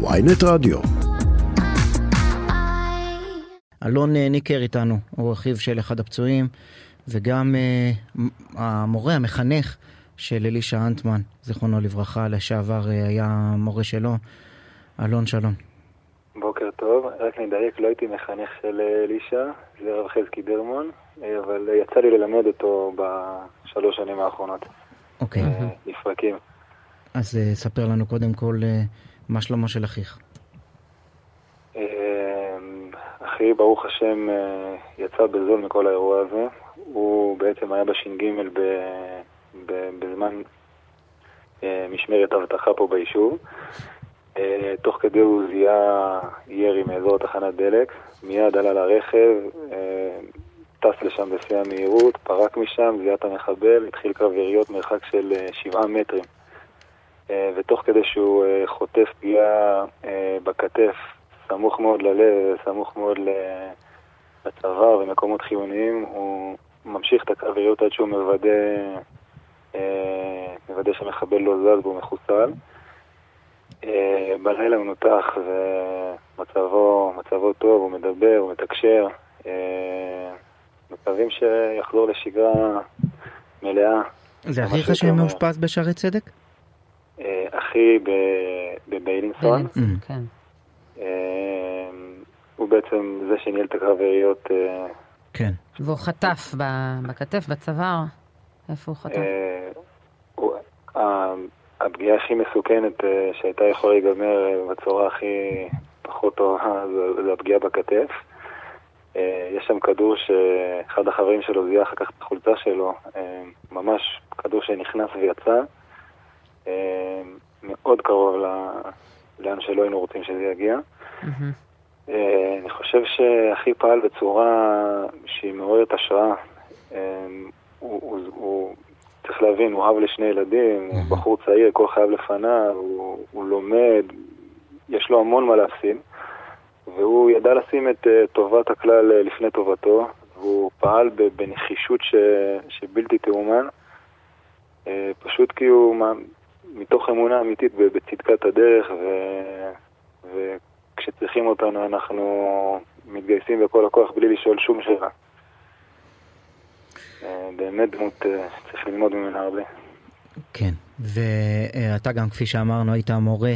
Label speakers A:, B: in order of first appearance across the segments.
A: ויינט רדיו.
B: אלון אה, ניקר איתנו, הוא אחיו של אחד הפצועים, וגם uh, המורה, המחנך של אלישע אנטמן, זיכרונו לברכה, לשעבר uh, היה מורה שלו. אלון, שלום.
C: בוקר טוב, רק נדייק, לא הייתי מחנך של אלישע, זה רב חזקי דרמון, אבל יצא לי ללמד אותו בשלוש שנים האחרונות.
B: אוקיי. Okay.
C: לפרקים.
B: אז uh, ספר לנו קודם כל uh, מה שלמה של אחיך.
C: אחי, ברוך השם, יצא בזול מכל האירוע הזה. הוא בעצם היה בש"ג בזמן משמרת אבטחה פה ביישוב. תוך כדי הוא זיהה ירי מאזור תחנת דלק, מיד עלה לרכב, טס לשם בשיא המהירות, פרק משם, זיהה את המחבל, התחיל קרב יריות מרחק של שבעה מטרים. ותוך כדי שהוא חוטף פגיעה בכתף, סמוך מאוד ללב, סמוך מאוד לצוואר ומקומות חיוניים, הוא ממשיך את הקרב יריות עד שהוא מוודא, מוודא שהמחבל לא זז והוא מחוסל. בלילה הוא נותח ומצבו מצבו טוב, הוא מדבר, הוא מתקשר. מקווים שיחזור לשגרה מלאה.
B: זה אחיך שמאושפז בשערי צדק?
C: אחי בביילינסון.
B: כן.
C: הוא בעצם זה שניהל את הקרב יריות.
B: כן.
D: והוא חטף בכתף, בצוואר? איפה הוא חטף?
C: הפגיעה הכי מסוכנת שהייתה יכולה להיגמר בצורה הכי פחות טובה זה הפגיעה בכתף. יש שם כדור שאחד החברים שלו זיהה אחר כך את החולצה שלו, ממש כדור שנכנס ויצא, מאוד קרוב לאן שלא היינו רוצים שזה יגיע. אני חושב שאחי פעל בצורה שהיא מעוררת השראה. הוא, צריך להבין, הוא אב לשני ילדים, הוא בחור צעיר, כל חייו לפניו, הוא לומד, יש לו המון מה להפסיד. והוא ידע לשים את טובת הכלל לפני טובתו, והוא פעל בנחישות ש... שבלתי תאומן, פשוט כי הוא מתוך אמונה אמיתית בצדקת הדרך, ו... וכשצריכים אותנו אנחנו מתגייסים בכל הכוח בלי לשאול שום שאלה. באמת דמות שצריך ללמוד ממנה הרבה.
B: כן, ואתה גם, כפי שאמרנו, היית מורה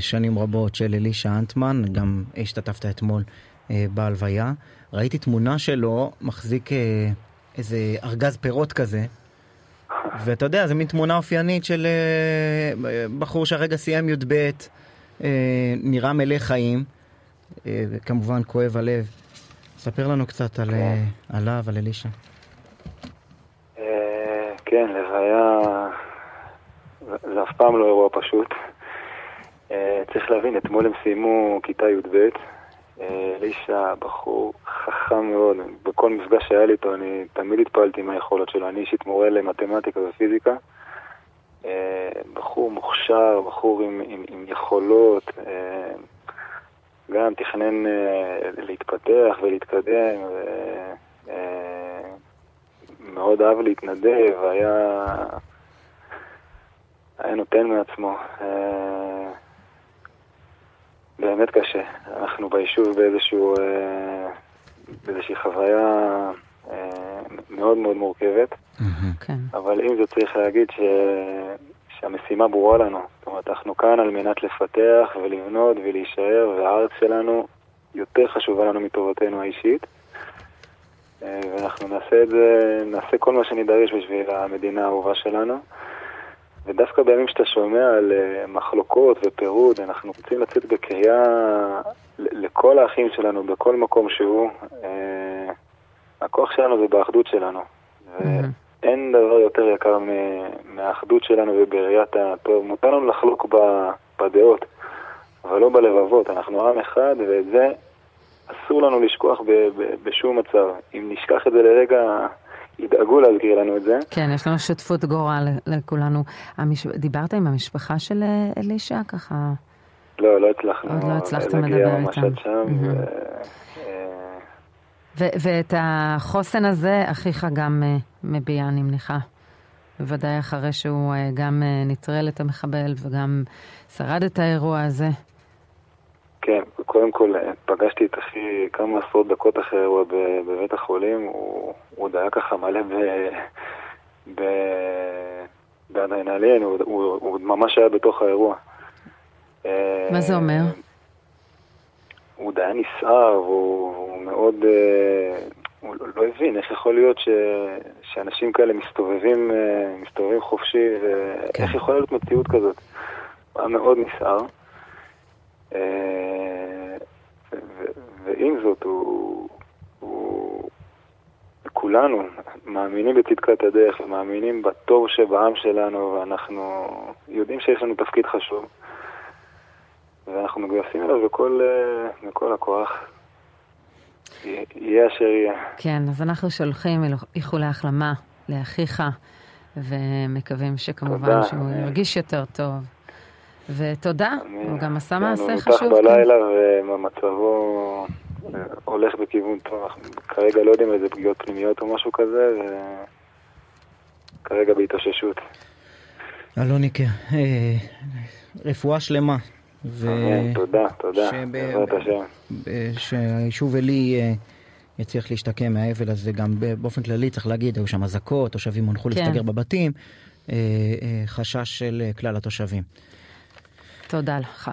B: שנים רבות של אלישע אנטמן, גם השתתפת אתמול בהלוויה. ראיתי תמונה שלו מחזיק איזה ארגז פירות כזה, ואתה יודע, זו מין תמונה אופיינית של בחור שהרגע סיים י"ב, נראה מלא חיים, וכמובן כואב הלב. ספר לנו קצת על, עליו, על אלישע.
C: כן, לוויה, זה אף פעם לא אירוע פשוט. צריך להבין, אתמול הם סיימו כיתה י"ב. אלישע, בחור חכם מאוד, בכל מפגש שהיה לי איתו אני תמיד התפעלתי מהיכולות שלו, אני אישית מורה למתמטיקה ופיזיקה. בחור מוכשר, בחור עם, עם, עם יכולות, גם תכנן להתפתח ולהתקדם, מאוד אהב להתנדב, היה, היה נותן מעצמו. באמת קשה. אנחנו ביישוב באיזשהו, באיזושהי חוויה מאוד מאוד מורכבת.
D: כן.
C: אבל עם זה צריך להגיד ש... שהמשימה ברורה לנו. זאת אומרת, אנחנו כאן על מנת לפתח ולבנות ולהישאר, והארץ שלנו יותר חשובה לנו מטובתנו האישית. ואנחנו נעשה את זה, נעשה כל מה שנידרש בשביל המדינה האהובה שלנו. ודווקא בימים שאתה שומע על מחלוקות ופירוד, אנחנו רוצים לצאת בקריאה לכל האחים שלנו, בכל מקום שהוא. הכוח שלנו זה באחדות שלנו. ואין דבר יותר יקר מהאחדות שלנו ובראיית הטוב. מותר לנו לחלוק בדעות, אבל לא בלבבות. אנחנו עם אחד, ואת זה אסור לנו לשכוח בשום מצב. אם נשכח את זה לרגע... ידאגו להזכיר לנו את זה.
D: כן, יש לנו שותפות גורל לכולנו. המש... דיברת עם המשפחה של אלישע ככה?
C: לא, לא הצלחנו.
D: עוד לא הצלחתם לדבר איתם.
C: שם, ו...
D: ו- ואת החוסן הזה אחיך גם uh, מביע, אני מניחה. בוודאי אחרי שהוא uh, גם נטרל את המחבל וגם שרד את האירוע הזה.
C: כן, קודם כל פגשתי את אחי כמה עשרות דקות אחרי האירוע בבית החולים, הוא, הוא עוד היה ככה מלא ב... ב... באדרנלין, הוא, הוא, הוא ממש היה בתוך האירוע.
D: מה זה אומר?
C: הוא עוד היה נסער, והוא מאוד... אה, הוא לא הבין איך יכול להיות ש, שאנשים כאלה מסתובבים, אה, מסתובבים חופשי, ואיך כן. יכולה להיות מציאות כזאת. הוא היה מאוד נסער. אה, ועם זאת, הוא, הוא, כולנו מאמינים בצדקת הדרך ומאמינים בטוב שבעם שלנו, ואנחנו יודעים שיש לנו תפקיד חשוב, ואנחנו מגויסים אליו בכל, אה, בכל הכוח. יהיה אשר יהיה.
D: כן, אז אנחנו שולחים איחולי החלמה לאחיך, ומקווים שכמובן תודה. שהוא ירגיש יותר טוב. ותודה, הוא גם עשה מעשה חשוב. הוא
C: נותח בלילה ומצבו אה, הולך בכיוון טוב. כרגע לא יודעים איזה פגיעות פנימיות או משהו כזה, וכרגע בהתאוששות.
B: אלוניקה, אה, רפואה שלמה.
C: ו... תודה, תודה, בעזרת השם.
B: שהיישוב עלי אה, יצליח להשתקם מהאבל הזה, גם באופן כללי צריך להגיד, היו שם אזעקות, תושבים הונחו כן. להסתגר בבתים, חשש של כלל התושבים.
D: תודה לך.